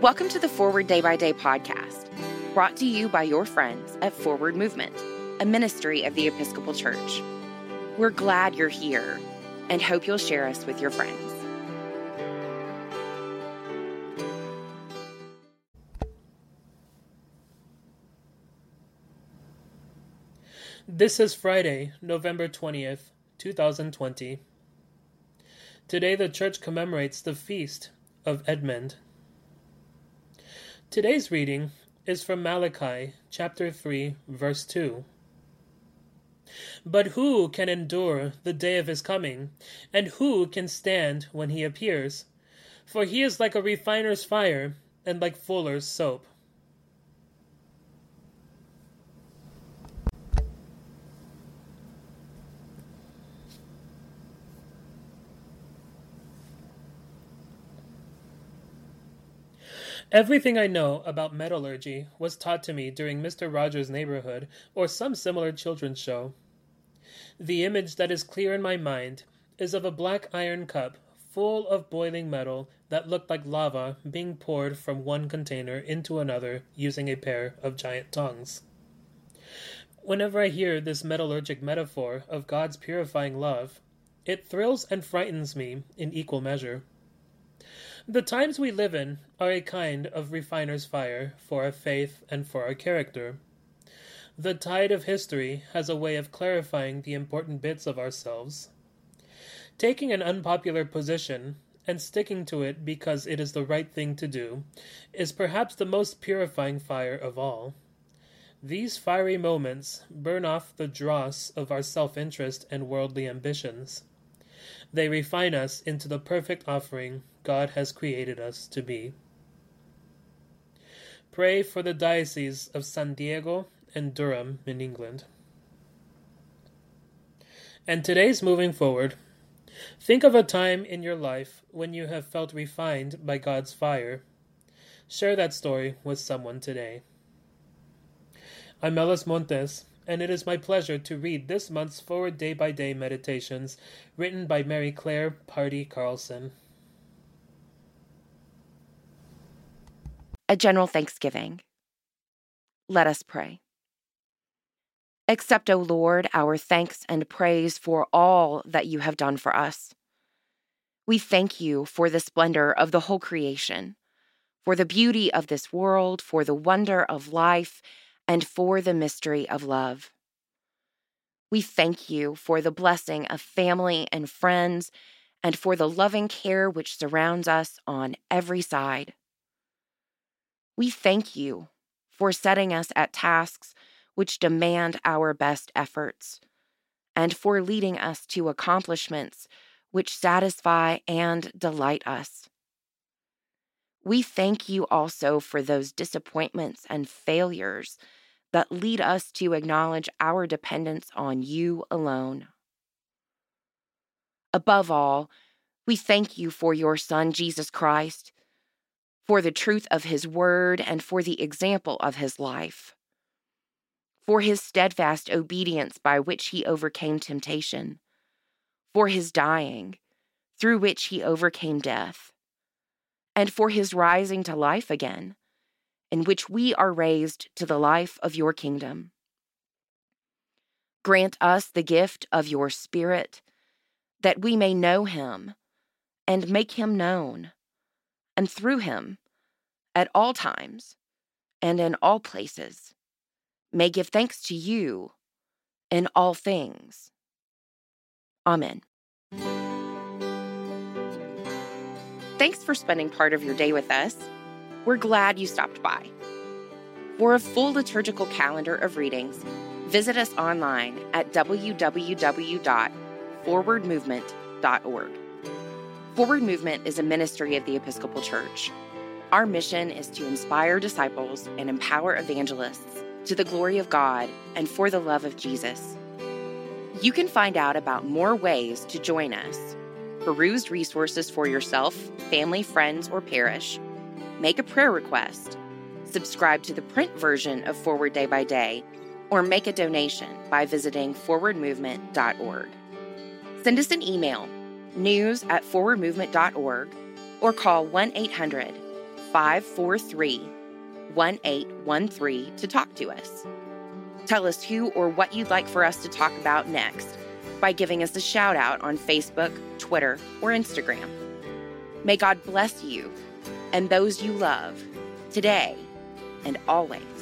Welcome to the Forward Day by Day podcast, brought to you by your friends at Forward Movement, a ministry of the Episcopal Church. We're glad you're here and hope you'll share us with your friends. This is Friday, November 20th, 2020. Today the church commemorates the feast of Edmund. Today's reading is from Malachi chapter 3, verse 2. But who can endure the day of his coming, and who can stand when he appears? For he is like a refiner's fire, and like fuller's soap. Everything I know about metallurgy was taught to me during Mr. Rogers' Neighborhood or some similar children's show. The image that is clear in my mind is of a black iron cup full of boiling metal that looked like lava being poured from one container into another using a pair of giant tongs. Whenever I hear this metallurgic metaphor of God's purifying love, it thrills and frightens me in equal measure. The times we live in are a kind of refiner's fire for our faith and for our character. The tide of history has a way of clarifying the important bits of ourselves. Taking an unpopular position and sticking to it because it is the right thing to do is perhaps the most purifying fire of all. These fiery moments burn off the dross of our self interest and worldly ambitions. They refine us into the perfect offering God has created us to be. Pray for the Diocese of San Diego and Durham in England. And today's moving forward. Think of a time in your life when you have felt refined by God's fire. Share that story with someone today. I'm Ellis Montes, and it is my pleasure to read this month's Forward Day by Day Meditations written by Mary Claire Party Carlson. A general thanksgiving. Let us pray. Accept, O Lord, our thanks and praise for all that you have done for us. We thank you for the splendor of the whole creation, for the beauty of this world, for the wonder of life, and for the mystery of love. We thank you for the blessing of family and friends, and for the loving care which surrounds us on every side. We thank you for setting us at tasks which demand our best efforts, and for leading us to accomplishments which satisfy and delight us. We thank you also for those disappointments and failures that lead us to acknowledge our dependence on you alone. Above all, we thank you for your Son, Jesus Christ for the truth of his word and for the example of his life, for his steadfast obedience by which he overcame temptation, for his dying, through which he overcame death, and for his rising to life again, in which we are raised to the life of your kingdom. Grant us the gift of your Spirit, that we may know him and make him known and through him, at all times and in all places, may give thanks to you in all things. Amen. Thanks for spending part of your day with us. We're glad you stopped by. For a full liturgical calendar of readings, visit us online at www.forwardmovement.org. Forward Movement is a ministry of the Episcopal Church. Our mission is to inspire disciples and empower evangelists to the glory of God and for the love of Jesus. You can find out about more ways to join us, peruse resources for yourself, family, friends, or parish, make a prayer request, subscribe to the print version of Forward Day by Day, or make a donation by visiting forwardmovement.org. Send us an email news at forwardmovement.org or call 1 800 543 1813 to talk to us. Tell us who or what you'd like for us to talk about next by giving us a shout out on Facebook, Twitter, or Instagram. May God bless you and those you love today and always.